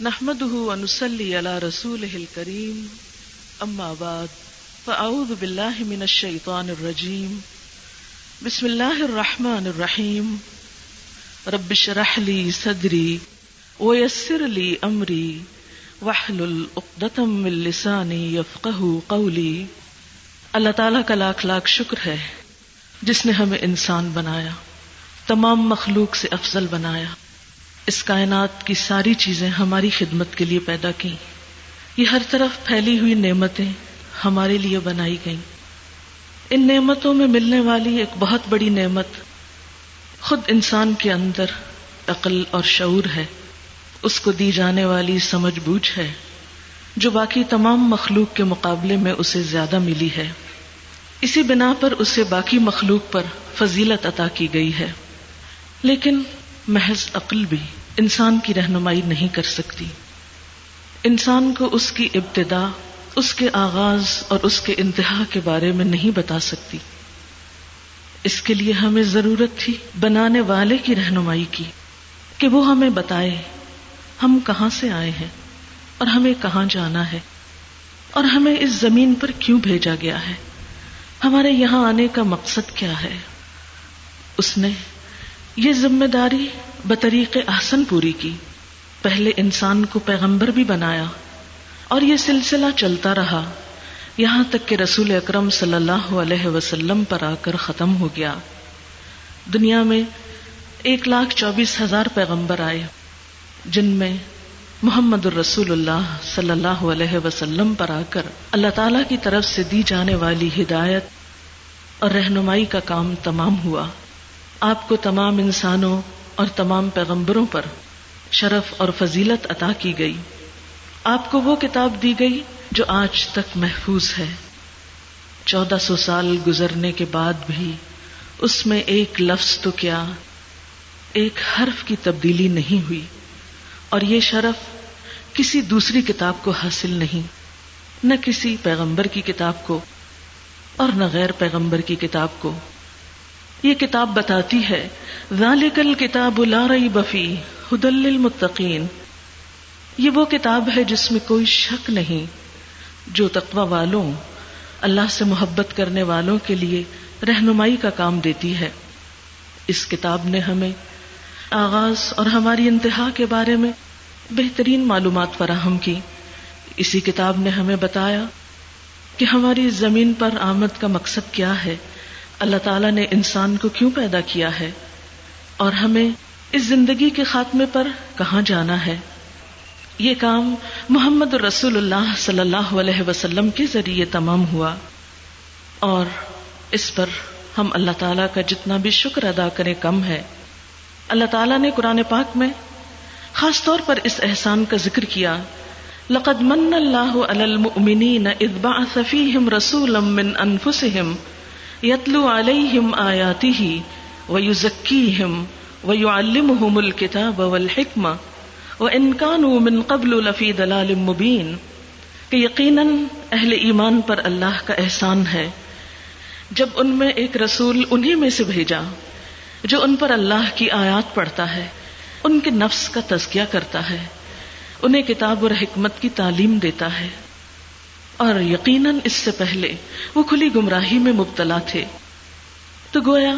نحمده ونسلي على رسوله الكريم. أما بعد، فأعوذ بالله من الشيطان الرجيم. بسم الله الرحمن الرحيم. رب اشرح لي صدري ويسر لي أمري. واحلل عقدة من لساني يفقه قولي. اللہ تعالیٰ کا لاکھ لاکھ شکر ہے، جس نے ہمیں انسان بنایا، تمام مخلوق سے افضل بنایا۔ اس کائنات کی ساری چیزیں ہماری خدمت کے لیے پیدا کی یہ ہر طرف پھیلی ہوئی نعمتیں ہمارے لیے بنائی گئیں۔ ان نعمتوں میں ملنے والی ایک بہت بڑی نعمت خود انسان کے اندر عقل اور شعور ہے۔ اس کو دی جانے والی سمجھ بوجھ ہے۔ جو باقی تمام مخلوق کے مقابلے میں اسے زیادہ ملی ہے۔ اسی بنا پر اسے باقی مخلوق پر فضیلت عطا کی گئی ہے۔ لیکن محض عقل بھی انسان کی رہنمائی نہیں کر سکتی۔ انسان کو اس کی ابتدا، اس کے آغاز اور اس کے انتہا کے بارے میں نہیں بتا سکتی۔ اس کے لیے ہمیں ضرورت تھی بنانے والے کی رہنمائی کی، کہ وہ ہمیں بتائے ہم کہاں سے آئے ہیں اور ہمیں کہاں جانا ہے اور ہمیں اس زمین پر کیوں بھیجا گیا ہے؟ ہمارے یہاں آنے کا مقصد کیا ہے؟ اس نے یہ ذمہ داری بطریق احسن پوری کی۔ پہلے انسان کو پیغمبر بھی بنایا اور یہ سلسلہ چلتا رہا۔ یہاں تک کہ رسول اکرم صلی اللہ علیہ وسلم پر آ کر ختم ہو گیا۔ دنیا میں ایک لاکھ چوبیس ہزار پیغمبر آئے، جن میں محمد الرسول اللہ صلی اللہ علیہ وسلم پر آ کر اللہ تعالی کی طرف سے دی جانے والی ہدایت اور رہنمائی کا کام تمام ہوا۔ آپ کو تمام انسانوں اور تمام پیغمبروں پر شرف اور فضیلت عطا کی گئی۔ آپ کو وہ کتاب دی گئی جو آج تک محفوظ ہے۔ چودہ سو سال گزرنے کے بعد بھی اس میں ایک لفظ تو کیا، ایک حرف کی تبدیلی نہیں ہوئی اور یہ شرف کسی دوسری کتاب کو حاصل نہیں، نہ کسی پیغمبر کی کتاب کو اور نہ غیر پیغمبر کی کتاب کو۔ یہ کتاب بتاتی ہے، ذالک الکتاب لا ریب فی، ہدل للمتقین۔ یہ وہ کتاب ہے جس میں کوئی شک نہیں، جو تقوی والوں، اللہ سے محبت کرنے والوں کے لیے رہنمائی کا کام دیتی ہے۔ اس کتاب نے ہمیں آغاز اور ہماری انتہا کے بارے میں بہترین معلومات فراہم کی۔ اسی کتاب نے ہمیں بتایا کہ ہماری زمین پر آمد کا مقصد کیا ہے۔ اللہ تعالیٰ نے انسان کو کیوں پیدا کیا ہے اور ہمیں اس زندگی کے خاتمے پر کہاں جانا ہے؟ یہ کام محمد رسول اللہ صلی اللہ علیہ وسلم کے ذریعے تمام ہوا اور اس پر ہم اللہ تعالیٰ کا جتنا بھی شکر ادا کریں کم ہے۔ اللہ تعالیٰ نے قرآن پاک میں خاص طور پر اس احسان کا ذکر کیا، لقد من اللہ علی المؤمنین اذ بعث فیہم رسولا من انفسہم یتلو علیہم آیاتہ ویزکیہم ویعلمہم الکتاب والحکمہ وان کانوا من قبل لفی دلال مبین کہ یقیناً اہل ایمان پر اللہ کا احسان ہے جب ان میں ایک رسول انہی میں سے بھیجا جو ان پر اللہ کی آیات پڑھتا ہے، ان کے نفس کا تزکیہ کرتا ہے، انہیں کتاب اور حکمت کی تعلیم دیتا ہے۔ اور یقیناً اس سے پہلے وہ کھلی گمراہی میں مبتلا تھے۔ تو گویا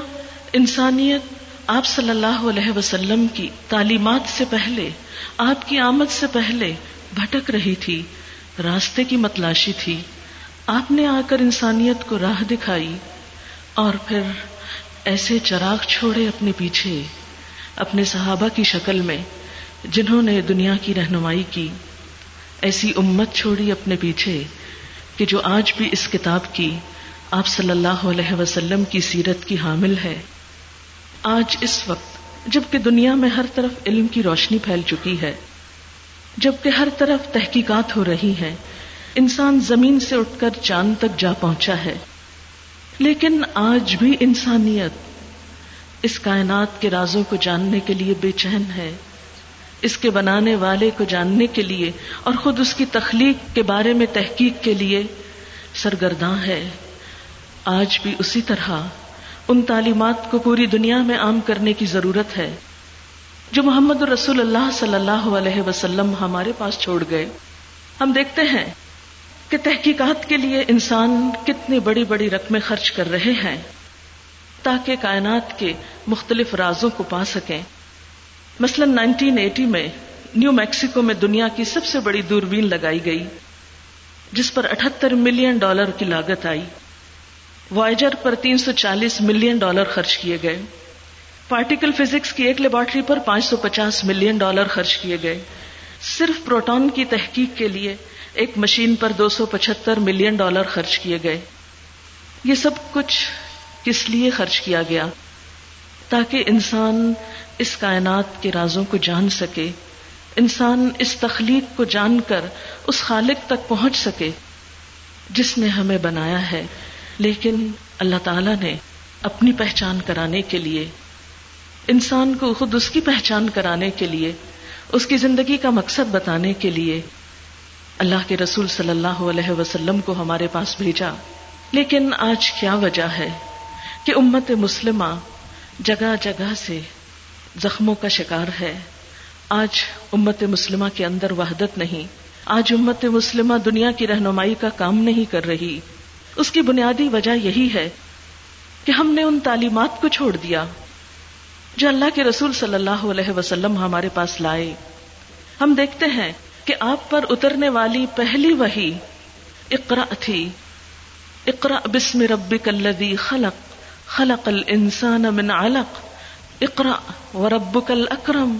انسانیت آپ صلی اللہ علیہ وسلم کی تعلیمات سے پہلے، آپ کی آمد سے پہلے بھٹک رہی تھی، راستے کی متلاشی تھی۔ آپ نے آ کر انسانیت کو راہ دکھائی اور پھر ایسے چراغ چھوڑے اپنے پیچھے، اپنے صحابہ کی شکل میں جنہوں نے دنیا کی رہنمائی کی۔ ایسی امت چھوڑی اپنے پیچھے کہ جو آج بھی اس کتاب کی آپ صلی اللہ علیہ وسلم کی سیرت کی حامل ہے، آج اس وقت جبکہ دنیا میں ہر طرف علم کی روشنی پھیل چکی ہے، جبکہ ہر طرف تحقیقات ہو رہی ہیں، انسان زمین سے اٹھ کر چاند تک جا پہنچا ہے۔ لیکن آج بھی انسانیت اس کائنات کے رازوں کو جاننے کے لیے بے چین ہے۔ اس کے بنانے والے کو جاننے کے لیے اور خود اس کی تخلیق کے بارے میں تحقیق کے لیے سرگرداں ہے۔ آج بھی اسی طرح ان تعلیمات کو پوری دنیا میں عام کرنے کی ضرورت ہے جو محمد رسول اللہ صلی اللہ علیہ وسلم ہمارے پاس چھوڑ گئے۔ ہم دیکھتے ہیں کہ تحقیقات کے لیے انسان کتنی بڑی بڑی رقمیں خرچ کر رہے ہیں تاکہ کائنات کے مختلف رازوں کو پا سکیں۔ مثلا 1980 میں نیو میکسیکو میں دنیا کی سب سے بڑی دوربین لگائی گئی، جس پر اٹھہتر ملین ڈالر کی لاگت آئی۔ وائجر پر تین سو چالیس ملین ڈالر خرچ کیے گئے۔ پارٹیکل فزکس کی ایک لیبارٹری پر پانچ سو پچاس ملین ڈالر خرچ کیے گئے۔ صرف پروٹون کی تحقیق کے لیے ایک مشین پر دو سو پچہتر ملین ڈالر خرچ کیے گئے۔ یہ سب کچھ کس لیے خرچ کیا گیا؟ تاکہ انسان اس کائنات کے رازوں کو جان سکے، انسان اس تخلیق کو جان کر اس خالق تک پہنچ سکے جس نے ہمیں بنایا ہے۔ لیکن اللہ تعالی نے اپنی پہچان کرانے کے لیے، انسان کو خود اس کی پہچان کرانے کے لیے، اس کی زندگی کا مقصد بتانے کے لیے اللہ کے رسول صلی اللہ علیہ وسلم کو ہمارے پاس بھیجا۔ لیکن آج کیا وجہ ہے کہ امت مسلمہ جگہ جگہ سے زخموں کا شکار ہے۔ آج امت مسلمہ کے اندر وحدت نہیں۔ آج امت مسلمہ دنیا کی رہنمائی کا کام نہیں کر رہی۔ اس کی بنیادی وجہ یہی ہے کہ ہم نے ان تعلیمات کو چھوڑ دیا۔ جو اللہ کے رسول صلی اللہ علیہ وسلم ہمارے پاس لائے۔ ہم دیکھتے ہیں کہ آپ پر اترنے والی پہلی وہی اقرا تھی۔ اقرا بسم ربک الذی خلق۔ خلق الانسان من علق. اقرا وربک الاکرم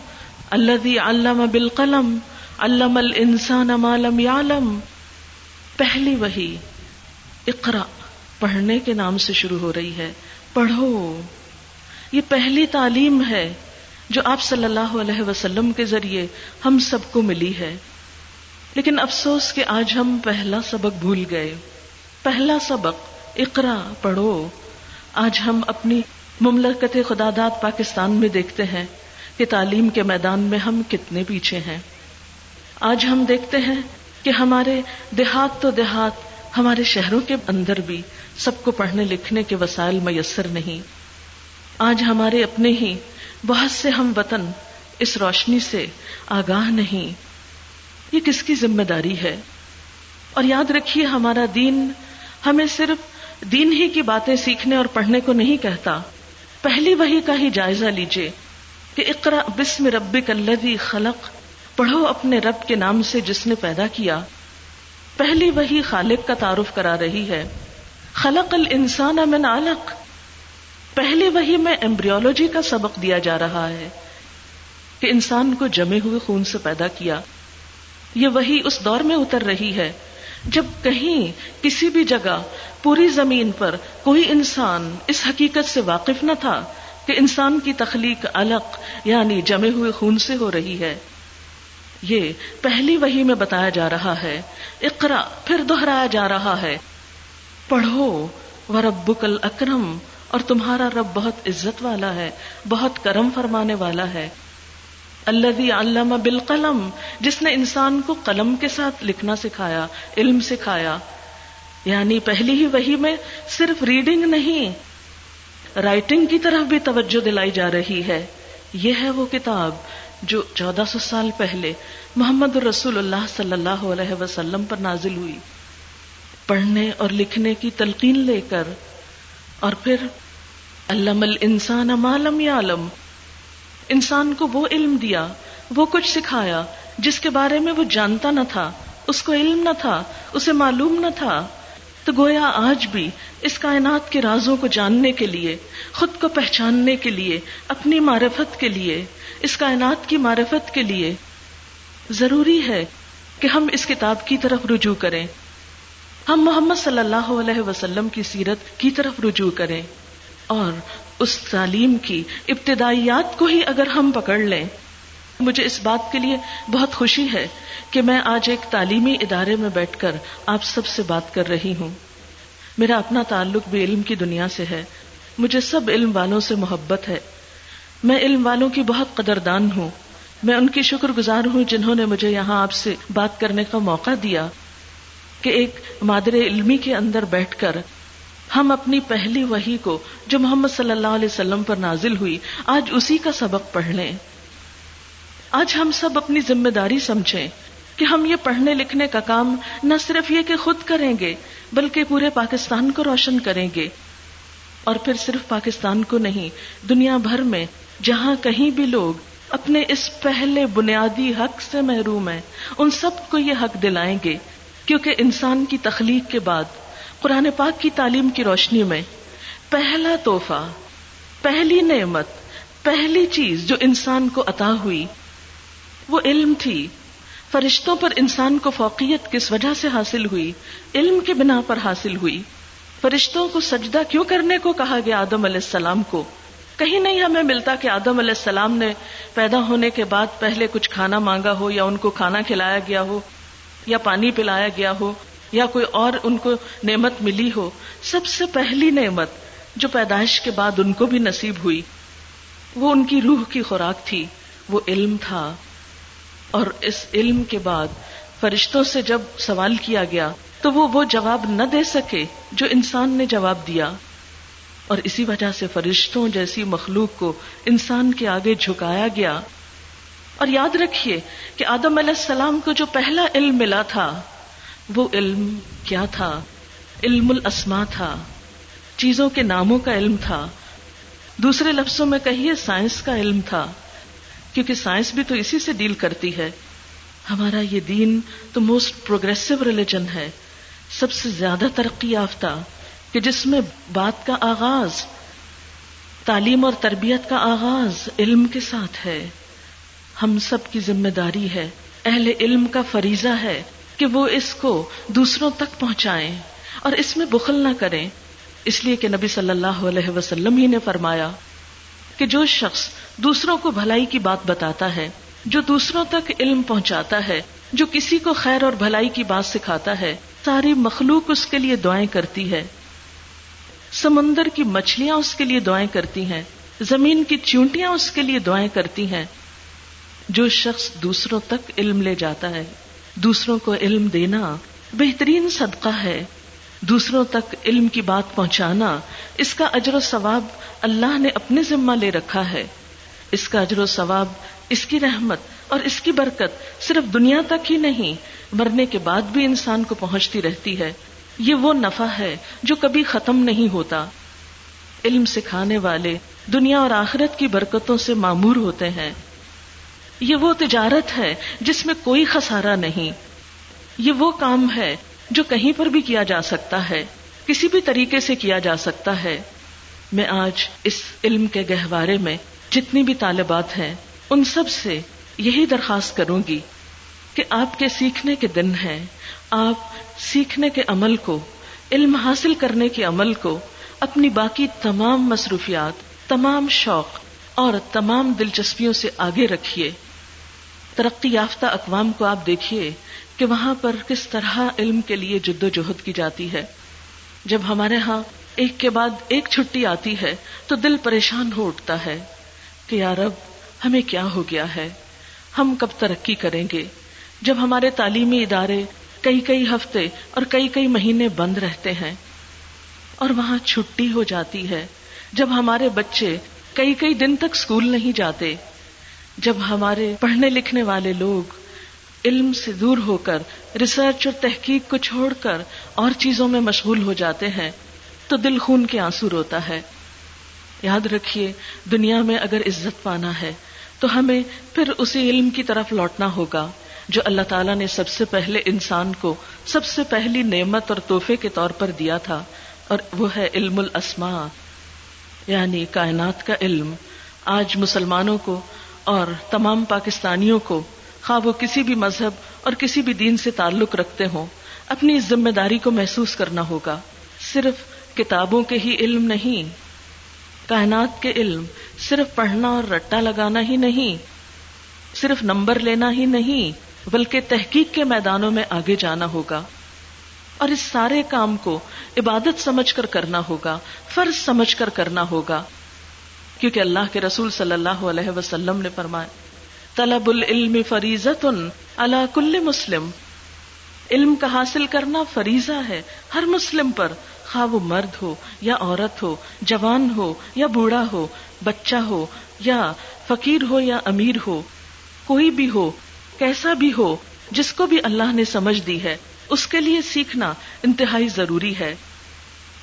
الذي علم بالقلم، علم الانسان ما لم يعلم. پہلی وہی اقرا پڑھنے کے نام سے شروع ہو رہی ہے. پڑھو. یہ پہلی تعلیم ہے جو آپ صلی اللہ علیہ وسلم کے ذریعے ہم سب کو ملی ہے. لیکن افسوس کہ آج ہم پہلا سبق بھول گئے. پہلا سبق اقرا پڑھو. آج ہم اپنی مملکت خدا داد پاکستان میں دیکھتے ہیں کہ تعلیم کے میدان میں ہم کتنے پیچھے ہیں۔ آج ہم دیکھتے ہیں کہ ہمارے دیہات تو دیہات، ہمارے شہروں کے اندر بھی سب کو پڑھنے لکھنے کے وسائل میسر نہیں۔ آج ہمارے اپنے ہی بہت سے ہم وطن اس روشنی سے آگاہ نہیں۔ یہ کس کی ذمہ داری ہے؟ اور یاد رکھیے ہمارا دین ہمیں صرف دین ہی کی باتیں سیکھنے اور پڑھنے کو نہیں کہتا، پہلی وہی کا ہی جائزہ لیجیے کہ اقرا بسم ربک الذی خلق، پڑھو اپنے رب کے نام سے جس نے پیدا کیا۔ پہلی وہی خالق کا تعارف کرا رہی ہے۔ خلق الانسان من علق۔ پہلی وہی میں ایمبریولوجی کا سبق دیا جا رہا ہے کہ انسان کو جمے ہوئے خون سے پیدا کیا۔ یہ وہی اس دور میں اتر رہی ہے جب کہیں کسی بھی جگہ پوری زمین پر کوئی انسان اس حقیقت سے واقف نہ تھا کہ انسان کی تخلیق الگ یعنی جمے ہوئے خون سے ہو رہی ہے، یہ پہلی وہی میں بتایا جا رہا ہے اقرا پھر دوہرایا جا رہا ہے۔ پڑھو و ربک اکرم اور تمہارا رب بہت عزت والا ہے، بہت کرم فرمانے والا ہے۔ اللہ علامہ بالقلم، جس نے انسان کو قلم کے ساتھ لکھنا سکھایا، علم سکھایا۔ یعنی پہلی ہی وہی میں صرف ریڈنگ نہیں رائٹنگ کی طرف بھی توجہ دلائی جا رہی ہے۔ یہ ہے وہ کتاب جو چودہ سو سال پہلے محمد رسول اللہ صلی اللہ علیہ وسلم پر نازل ہوئی۔ پڑھنے اور لکھنے کی تلقین لے کر، اور پھر علم الانسان مالم یا علم انسان کو وہ علم دیا، وہ کچھ سکھایا، جس کے بارے میں وہ جانتا نہ تھا، اس کو علم نہ تھا، اسے معلوم نہ تھا۔ تو گویا آج بھی اس کائنات کے رازوں کو جاننے کے لیے، خود کو پہچاننے کے لیے، اپنی معرفت کے لیے، اس کائنات کی معرفت کے لیے ضروری ہے کہ ہم اس کتاب کی طرف رجوع کریں۔ ہم محمد صلی اللہ علیہ وسلم کی سیرت کی طرف رجوع کریں اور اس تعلیم کی ابتدائیات کو ہی اگر ہم پکڑ لیں۔ مجھے اس بات کے لیے بہت خوشی ہے کہ میں آج ایک تعلیمی ادارے میں بیٹھ کر آپ سب سے بات کر رہی ہوں۔ میرا اپنا تعلق بھی علم کی دنیا سے ہے۔ مجھے سب علم والوں سے محبت ہے۔ میں علم والوں کی بہت قدردان ہوں۔ میں ان کی شکر گزار ہوں جنہوں نے مجھے یہاں آپ سے بات کرنے کا موقع دیا کہ ایک مادر علمی کے اندر بیٹھ کر ہم اپنی پہلی وہی کو جو محمد صلی اللہ علیہ وسلم پر نازل ہوئی، آج اسی کا سبق پڑھ لیں۔ آج ہم سب اپنی ذمہ داری سمجھیں کہ ہم یہ پڑھنے لکھنے کا کام نہ صرف یہ کہ خود کریں گے، بلکہ پورے پاکستان کو روشن کریں گے۔ اور پھر صرف پاکستان کو نہیں، دنیا بھر میں جہاں کہیں بھی لوگ اپنے اس پہلے بنیادی حق سے محروم ہیں، ان سب کو یہ حق دلائیں گے، کیونکہ انسان کی تخلیق کے بعد قرآن پاک کی تعلیم کی روشنی میں پہلا تحفہ، پہلی نعمت، پہلی چیز جو انسان کو عطا ہوئی، وہ علم تھی۔ فرشتوں پر انسان کو فوقیت کس وجہ سے حاصل ہوئی، علم کے بنا پر حاصل ہوئی۔ فرشتوں کو سجدہ کیوں کرنے کو کہا گیا آدم علیہ السلام کو؟ کہیں نہیں ہمیں ملتا کہ آدم علیہ السلام نے پیدا ہونے کے بعد پہلے کچھ کھانا مانگا ہو یا ان کو کھانا کھلایا گیا ہو یا پانی پلایا گیا ہو۔ یا کوئی اور ان کو نعمت ملی ہو، سب سے پہلی نعمت جو پیدائش کے بعد ان کو بھی نصیب ہوئی، وہ ان کی روح کی خوراک تھی، وہ علم تھا۔ اور اس علم کے بعد فرشتوں سے جب سوال کیا گیا، تو وہ وہ جواب نہ دے سکے جو انسان نے جواب دیا۔ اور اسی وجہ سے فرشتوں جیسی مخلوق کو انسان کے آگے جھکایا گیا۔ اور یاد رکھیے کہ آدم علیہ السلام کو جو پہلا علم ملا تھا وہ علم کیا تھا؟ علم الاسما تھا، چیزوں کے ناموں کا علم تھا۔ دوسرے لفظوں میں کہیے سائنس کا علم تھا، کیونکہ سائنس بھی تو اسی سے ڈیل کرتی ہے۔ ہمارا یہ دین تو موسٹ پروگرسو ریلیجن ہے۔ سب سے زیادہ ترقی یافتہ، کہ جس میں بات کا آغاز، تعلیم اور تربیت کا آغاز علم کے ساتھ ہے۔ ہم سب کی ذمہ داری ہے، اہل علم کا فریضہ ہے۔ کہ وہ اس کو دوسروں تک پہنچائیں اور اس میں بخل نہ کریں۔ اس لیے کہ نبی صلی اللہ علیہ وسلم ہی نے فرمایا کہ جو شخص دوسروں کو بھلائی کی بات بتاتا ہے، جو دوسروں تک علم پہنچاتا ہے، جو کسی کو خیر اور بھلائی کی بات سکھاتا ہے، ساری مخلوق اس کے لیے دعائیں کرتی ہے۔ سمندر کی مچھلیاں اس کے لیے دعائیں کرتی ہیں، زمین کی چونٹیاں اس کے لیے دعائیں کرتی ہیں۔ جو شخص دوسروں تک علم لے جاتا ہے دوسروں کو علم دینا بہترین صدقہ ہے۔ دوسروں تک علم کی بات پہنچانا اس کا اجر و ثواب اللہ نے اپنے ذمہ لے رکھا ہے۔ اس کا اجر و ثواب اس کی رحمت اور اس کی برکت صرف دنیا تک ہی نہیں، مرنے کے بعد بھی انسان کو پہنچتی رہتی ہے۔ یہ وہ نفع ہے جو کبھی ختم نہیں ہوتا۔ علم سکھانے والے دنیا اور آخرت کی برکتوں سے معمور ہوتے ہیں۔ یہ وہ تجارت ہے جس میں کوئی خسارہ نہیں۔ یہ وہ کام ہے جو کہیں پر بھی کیا جا سکتا ہے، کسی بھی طریقے سے کیا جا سکتا ہے۔ میں آج اس علم کے گہوارے میں جتنی بھی طالبات ہیں، ان سب سے یہی درخواست کروں گی کہ آپ کے سیکھنے کے دن ہیں۔ آپ سیکھنے کے عمل کو، علم حاصل کرنے کے عمل کو اپنی باقی تمام مصروفیات، تمام شوق اور تمام دلچسپیوں سے آگے رکھیے۔ ترقی یافتہ اقوام کو آپ دیکھیے کہ وہاں پر کس طرح علم کے لیے جد و جہد کی جاتی ہے۔ جب ہمارے ہاں ایک کے بعد ایک چھٹی آتی ہے تو دل پریشان ہو اٹھتا ہے کہ یار اب ہمیں کیا ہو گیا ہے؟ ہم کب ترقی کریں گے؟ جب ہمارے تعلیمی ادارے کئی کئی ہفتے اور کئی کئی مہینے بند رہتے ہیں اور وہاں چھٹی ہو جاتی ہے، جب ہمارے بچے کئی کئی دن تک اسکول نہیں جاتے جب ہمارے پڑھنے لکھنے والے لوگ علم سے دور ہو کر ریسرچ اور تحقیق کو چھوڑ کر اور چیزوں میں مشغول ہو جاتے ہیں، تو دل خون کے آنسو روتا ہے۔ یاد رکھیے، دنیا میں اگر عزت پانا ہے، تو ہمیں پھر اسی علم کی طرف لوٹنا ہوگا، جو اللہ تعالیٰ نے سب سے پہلے انسان کو سب سے پہلی نعمت اور تحفے کے طور پر دیا تھا، اور وہ ہے علم الاسما یعنی کائنات کا علم۔ آج مسلمانوں کو اور تمام پاکستانیوں کو خواہ وہ کسی بھی مذہب اور کسی بھی دین سے تعلق رکھتے ہوں، اپنی اس ذمہ داری کو محسوس کرنا ہوگا۔ صرف کتابوں کے ہی علم نہیں، کائنات کے علم، صرف پڑھنا اور رٹا لگانا ہی نہیں، صرف نمبر لینا ہی نہیں، بلکہ تحقیق کے میدانوں میں آگے جانا ہوگا۔ اور اس سارے کام کو عبادت سمجھ کر کرنا ہوگا، فرض سمجھ کر کرنا ہوگا۔ کیونکہ اللہ کے رسول صلی اللہ علیہ وسلم نے فرمایا، طلب العلم فریضت اللہ کل مسلم۔ علم کا حاصل کرنا فریضہ ہے۔ ہر مسلم پر خواہ وہ مرد ہو یا عورت ہو، جوان ہو یا بوڑھا ہو، بچہ ہو یا فقیر ہو یا امیر ہو، کوئی بھی ہو، کیسا بھی ہو، جس کو بھی اللہ نے سمجھ دی ہے، اس کے لیے سیکھنا انتہائی ضروری ہے۔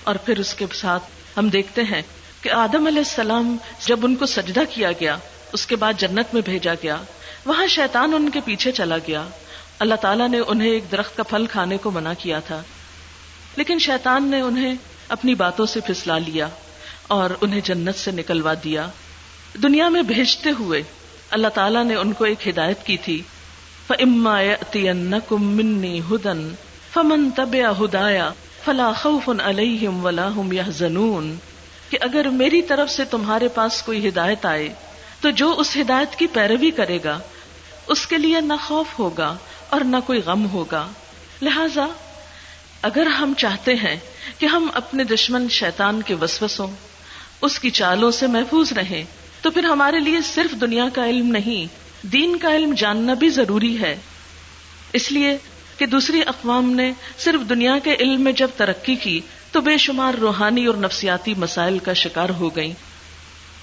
اور پھر اس کے ساتھ ہم دیکھتے ہیں کہ آدم علیہ السلام جب ان کو سجدہ کیا گیا، اس کے بعد جنت میں بھیجا گیا، وہاں شیطان ان کے پیچھے چلا گیا۔ اللہ تعالیٰ نے انہیں ایک درخت کا پھل کھانے کو منع کیا تھا۔ لیکن شیطان نے انہیں اپنی باتوں سے پھسلا لیا اور انہیں جنت سے نکلوا دیا۔ دنیا میں بھیجتے ہوئے اللہ تعالیٰ نے ان کو ایک ہدایت کی تھی۔ فَإِمَّا يَأْتِيَنَّكُم مِّنِّي هُدًى، فَمَن تَبِعَ هُدَايَ فَلَا خَوْفٌ عَلَيْهِمْ وَلَا هُمْ يَحْزَنُونَ۔ کہ اگر میری طرف سے تمہارے پاس کوئی ہدایت آئے، تو جو اس ہدایت کی پیروی کرے گا، اس کے لیے نہ خوف ہوگا اور نہ کوئی غم ہوگا۔ لہذا، اگر ہم چاہتے ہیں کہ ہم اپنے دشمن شیطان کے وسوسوں، اس کی چالوں سے محفوظ رہیں، تو پھر ہمارے لیے صرف دنیا کا علم نہیں، دین کا علم جاننا بھی ضروری ہے۔ اس لیے کہ دوسری اقوام نے صرف دنیا کے علم میں جب ترقی کی تو بے شمار روحانی اور نفسیاتی مسائل کا شکار ہو گئی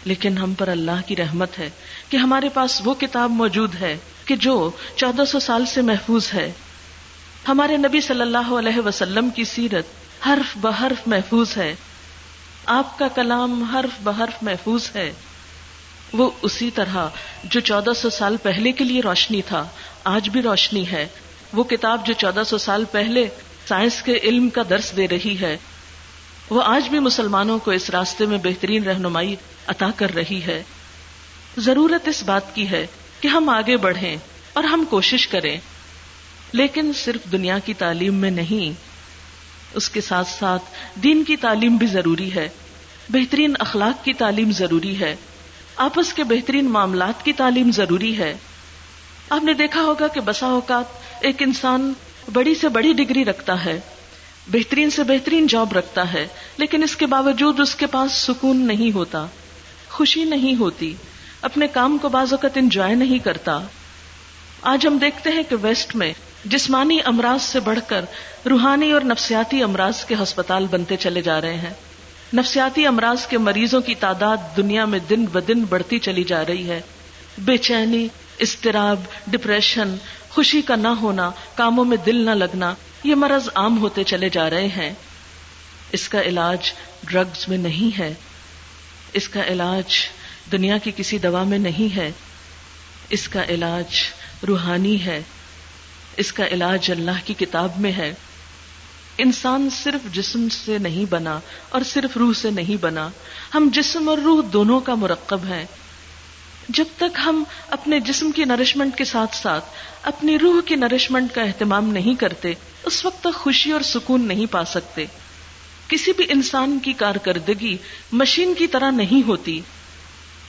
لیکن ہم پر اللہ کی رحمت ہے کہ ہمارے پاس وہ کتاب موجود ہے کہ جو چودہ سو سال سے محفوظ ہے۔ ہمارے نبی صلی اللہ علیہ وسلم کی سیرت حرف بحرف محفوظ ہے۔ آپ کا کلام حرف بحرف محفوظ ہے۔ وہ اسی طرح جو چودہ سو سال پہلے کے لیے روشنی تھا، آج بھی روشنی ہے۔ وہ کتاب جو چودہ سو سال پہلے سائنس کے علم کا درس دے رہی ہے۔ وہ آج بھی مسلمانوں کو اس راستے میں بہترین رہنمائی عطا کر رہی ہے۔ ضرورت اس بات کی ہے کہ ہم آگے بڑھیں اور ہم کوشش کریں۔ لیکن صرف دنیا کی تعلیم میں نہیں، اس کے ساتھ ساتھ دین کی تعلیم بھی ضروری ہے۔ بہترین اخلاق کی تعلیم ضروری ہے۔ آپس کے بہترین معاملات کی تعلیم ضروری ہے۔ آپ نے دیکھا ہوگا کہ بسا اوقات ایک انسان بڑی سے بڑی ڈگری رکھتا ہے۔ بہترین سے بہترین جاب رکھتا ہے، لیکن اس کے باوجود اس کے پاس سکون نہیں ہوتا، خوشی نہیں ہوتی، اپنے کام کو بعض اوقات انجوائے نہیں کرتا۔ آج ہم دیکھتے ہیں کہ ویسٹ میں جسمانی امراض سے بڑھ کر روحانی اور نفسیاتی امراض کے ہسپتال بنتے چلے جا رہے ہیں۔ نفسیاتی امراض کے مریضوں کی تعداد دنیا میں دن ب دن بڑھتی چلی جا رہی ہے۔ بے چینی استراب ڈپریشن خوشی کا نہ ہونا، کاموں میں دل نہ لگنا یہ مرض عام ہوتے چلے جا رہے ہیں۔ اس کا علاج ڈرگز میں نہیں ہے۔ اس کا علاج دنیا کی کسی دوا میں نہیں ہے۔ اس کا علاج روحانی ہے۔ اس کا علاج اللہ کی کتاب میں ہے۔ انسان صرف جسم سے نہیں بنا اور صرف روح سے نہیں بنا۔ ہم جسم اور روح دونوں کا مرکب ہے جب تک ہم اپنے جسم کی نرشمنٹ کے ساتھ ساتھ اپنی روح کی نرشمنٹ کا اہتمام نہیں کرتے، اس وقت تک خوشی اور سکون نہیں پا سکتے۔ کسی بھی انسان کی کارکردگی مشین کی طرح نہیں ہوتی۔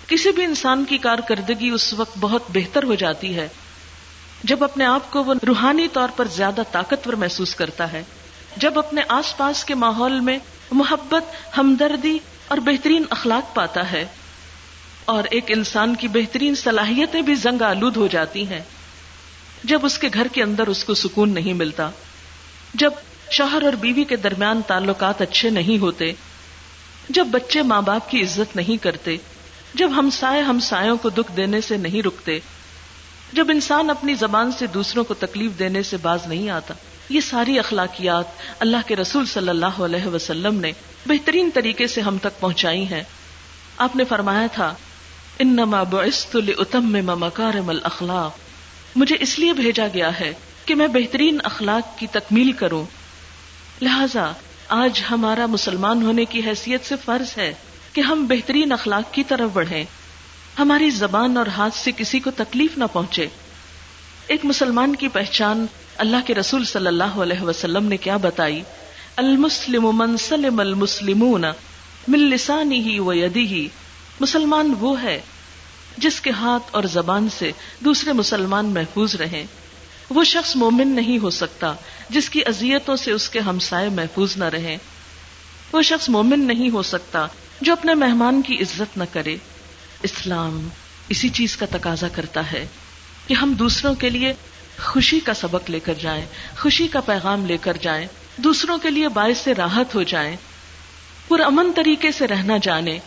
کسی بھی انسان کی کارکردگی اس وقت بہت بہتر ہو جاتی ہے۔ جب اپنے آپ کو وہ روحانی طور پر زیادہ طاقتور محسوس کرتا ہے۔ جب اپنے آس پاس کے ماحول میں محبت، ہمدردی اور بہترین اخلاق پاتا ہے۔ اور ایک انسان کی بہترین صلاحیتیں بھی زنگ آلود ہو جاتی ہیں۔ جب اس کے گھر کے اندر اس کو سکون نہیں ملتا، جب شوہر اور بیوی کے درمیان تعلقات اچھے نہیں ہوتے، جب بچے ماں باپ کی عزت نہیں کرتے، جب ہم سائے ہم سایوں کو دکھ دینے سے نہیں رکتے، جب انسان اپنی زبان سے دوسروں کو تکلیف دینے سے باز نہیں آتا، یہ ساری اخلاقیات اللہ کے رسول صلی اللہ علیہ وسلم نے بہترین طریقے سے ہم تک پہنچائی ہیں۔ آپ نے فرمایا تھا انما بعثت لاتمم مکارم الاخلاق مجھے اس لیے بھیجا گیا ہے کہ میں بہترین اخلاق کی تکمیل کروں۔ لہذا آج ہمارا مسلمان ہونے کی حیثیت سے فرض ہے کہ ہم بہترین اخلاق کی طرف بڑھیں۔ ہماری زبان اور ہاتھ سے کسی کو تکلیف نہ پہنچے۔ ایک مسلمان کی پہچان اللہ کے رسول صلی اللہ علیہ وسلم نے کیا بتائی؟ المسلم من سلم المسلمون من لسانه ويده مسلمان وہ ہے جس کے ہاتھ اور زبان سے دوسرے مسلمان محفوظ رہیں۔ وہ شخص مومن نہیں ہو سکتا جس کی اذیتوں سے اس کے ہمسائے محفوظ نہ رہیں۔ وہ شخص مومن نہیں ہو سکتا جو اپنے مہمان کی عزت نہ کرے۔ اسلام اسی چیز کا تقاضا کرتا ہے کہ ہم دوسروں کے لیے خوشی کا سبق لے کر جائیں، خوشی کا پیغام لے کر جائیں، دوسروں کے لیے باعث سے راحت ہو جائیں، پرامن طریقے سے رہنا جانے۔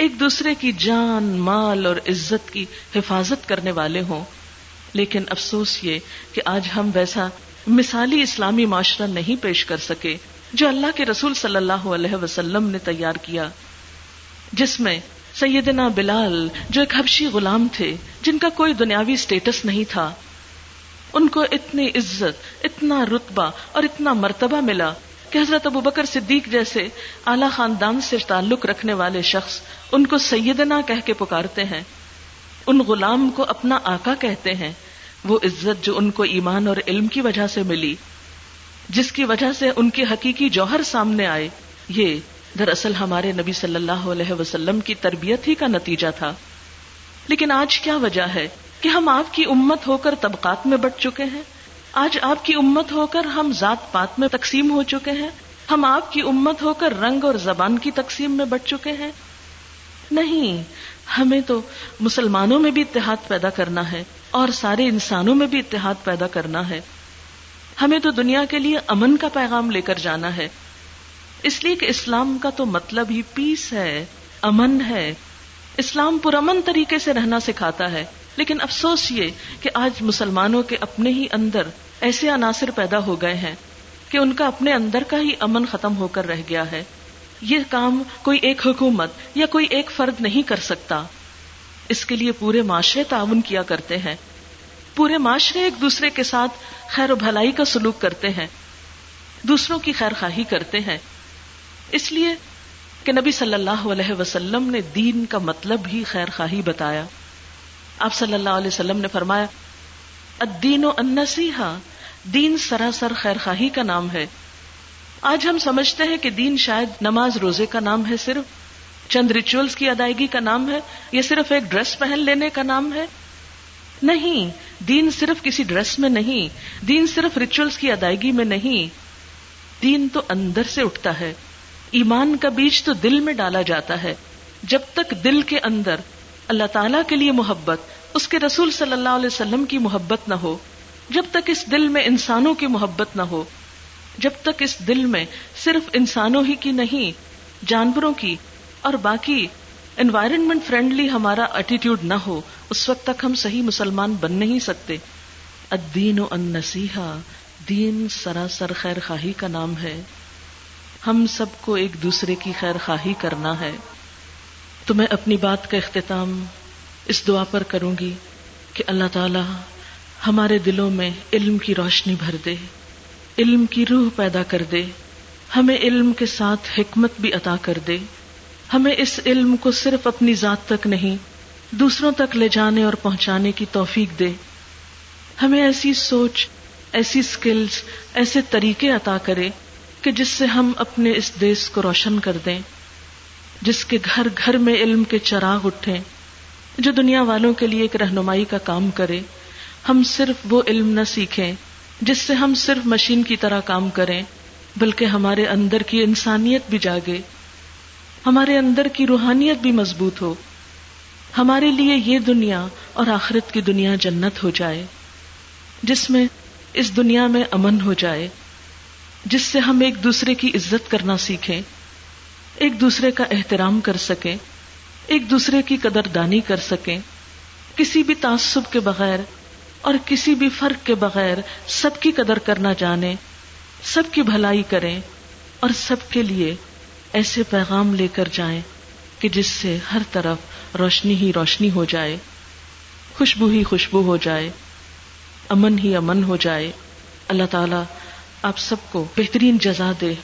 ایک دوسرے کی جان، مال اور عزت کی حفاظت کرنے والے ہوں۔ لیکن افسوس یہ کہ آج ہم ویسا مثالی اسلامی معاشرہ نہیں پیش کر سکے جو اللہ کے رسول صلی اللہ علیہ وسلم نے تیار کیا، جس میں سیدنا بلال جو ایک حبشی غلام تھے، جن کا کوئی دنیاوی سٹیٹس نہیں تھا، ان کو اتنی عزت، اتنا رتبہ اور اتنا مرتبہ ملا کہ حضرت ابو بکر صدیق جیسے اعلی خاندان سے تعلق رکھنے والے شخص ان کو سیدنا کہہ کے پکارتے ہیں، ان غلام کو اپنا آقا کہتے ہیں۔ وہ عزت جو ان کو ایمان اور علم کی وجہ سے ملی، جس کی وجہ سے ان کی حقیقی جوہر سامنے آئے، یہ دراصل ہمارے نبی صلی اللہ علیہ وسلم کی تربیت ہی کا نتیجہ تھا۔ لیکن آج کیا وجہ ہے کہ ہم آپ کی امت ہو کر طبقات میں بٹ چکے ہیں؟ آج آپ کی امت ہو کر ہم ذات پات میں تقسیم ہو چکے ہیں۔ ہم آپ کی امت ہو کر رنگ اور زبان کی تقسیم میں بٹ چکے ہیں۔ نہیں۔ ہمیں تو مسلمانوں میں بھی اتحاد پیدا کرنا ہے اور سارے انسانوں میں بھی اتحاد پیدا کرنا ہے۔ ہمیں تو دنیا کے لیے امن کا پیغام لے کر جانا ہے۔ اس لیے کہ اسلام کا تو مطلب ہی پیس ہے، امن ہے۔ اسلام پرامن طریقے سے رہنا سکھاتا ہے۔ لیکن افسوس یہ کہ آج مسلمانوں کے اپنے ہی اندر ایسے عناصر پیدا ہو گئے ہیں کہ ان کا اپنے اندر کا ہی امن ختم ہو کر رہ گیا ہے۔ یہ کام کوئی ایک حکومت یا کوئی ایک فرد نہیں کر سکتا۔ اس کے لیے پورے معاشرے تعاون کیا کرتے ہیں۔ پورے معاشرے ایک دوسرے کے ساتھ خیر و بھلائی کا سلوک کرتے ہیں۔ دوسروں کی خیر خواہی کرتے ہیں۔ اس لیے کہ نبی صلی اللہ علیہ وسلم نے دین کا مطلب ہی خیر خواہی بتایا۔ آپ صلی اللہ علیہ وسلم نے فرمایا، الدین و انسیحا دین سراسر خیر خواہی کا نام ہے۔ آج ہم سمجھتے ہیں کہ دین شاید نماز روزے کا نام ہے، صرف چند ریچولس کی ادائیگی کا نام ہے یہ صرف ایک ڈریس پہن لینے کا نام ہے؟ نہیں، دین صرف کسی ڈریس میں نہیں، دین صرف ریچولس کی ادائیگی میں نہیں۔ دین تو اندر سے اٹھتا ہے۔ ایمان کا بیج تو دل میں ڈالا جاتا ہے۔ جب تک دل کے اندر اللہ تعالیٰ کے لیے محبت، اس کے رسول صلی اللہ علیہ وسلم کی محبت نہ ہو، جب تک اس دل میں انسانوں کی محبت نہ ہو جب تک اس دل میں صرف انسانوں ہی کی نہیں، جانوروں کی اور باقی انوائرمنٹ فرینڈلی ہمارا ایٹیٹیوڈ نہ ہو، اس وقت تک ہم صحیح مسلمان بن نہیں سکتے۔ الدین و ان دین سراسر خیر خواہی کا نام ہے۔ ہم سب کو ایک دوسرے کی خیر خواہی کرنا ہے۔ تو میں اپنی بات کا اختتام اس دعا پر کروں گی کہ اللہ تعالی ہمارے دلوں میں علم کی روشنی بھر دے۔ علم کی روح پیدا کر دے۔ ہمیں علم کے ساتھ حکمت بھی عطا کر دے۔ ہمیں اس علم کو صرف اپنی ذات تک نہیں، دوسروں تک لے جانے اور پہنچانے کی توفیق دے۔ ہمیں ایسی سوچ، ایسی سکلز ایسے طریقے عطا کرے کہ جس سے ہم اپنے اس دیس کو روشن کر دیں، جس کے گھر گھر میں علم کے چراغ اٹھیں، جو دنیا والوں کے لیے ایک رہنمائی کا کام کرے۔ ہم صرف وہ علم نہ سیکھیں جس سے ہم صرف مشین کی طرح کام کریں، بلکہ ہمارے اندر کی انسانیت بھی جاگے، ہمارے اندر کی روحانیت بھی مضبوط ہو، ہمارے لیے یہ دنیا اور آخرت کی دنیا جنت ہو جائے، جس میں اس دنیا میں امن ہو جائے، جس سے ہم ایک دوسرے کی عزت کرنا سیکھیں، ایک دوسرے کا احترام کر سکیں، ایک دوسرے کی قدر دانی کر سکیں، کسی بھی تعصب کے بغیر اور کسی بھی فرق کے بغیر سب کی قدر کرنا جانے، سب کی بھلائی کریں اور سب کے لیے ایسے پیغام لے کر جائیں کہ جس سے ہر طرف روشنی ہی روشنی ہو جائے، خوشبو ہی خوشبو ہو جائے، امن ہی امن ہو جائے۔ اللہ تعالی آپ سب کو بہترین جزا دے۔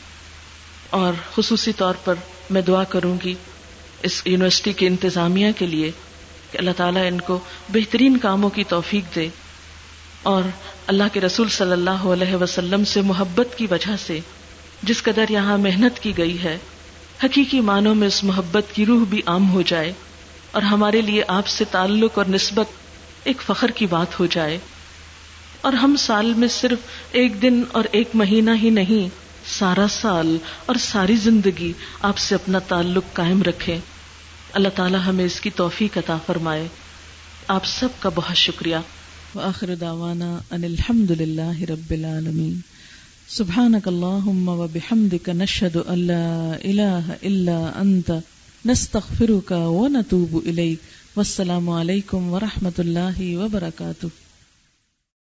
اور خصوصی طور پر میں دعا کروں گی اس یونیورسٹی کے انتظامیہ کے لیے کہ اللہ تعالیٰ ان کو بہترین کاموں کی توفیق دے۔ اور اللہ کے رسول صلی اللہ علیہ وسلم سے محبت کی وجہ سے جس قدر یہاں محنت کی گئی ہے، حقیقی معنوں میں اس محبت کی روح بھی عام ہو جائے اور ہمارے لیے آپ سے تعلق اور نسبت ایک فخر کی بات ہو جائے۔ اور ہم سال میں صرف ایک دن اور ایک مہینہ ہی نہیں، سارا سال اور ساری زندگی آپ سے اپنا تعلق قائم رکھے اللہ تعالی ہمیں اس کی توفیق عطا فرمائے۔ آپ سب کا بہت شکریہ۔ وآخر دعوانا ان الحمد للہ رب العالمین. سبحانك اللهم وبحمدك نشهد ان لا اله الا انت. نستغفرك ونتوب اليك والسلام علیکم ورحمۃ اللہ وبرکاتہ.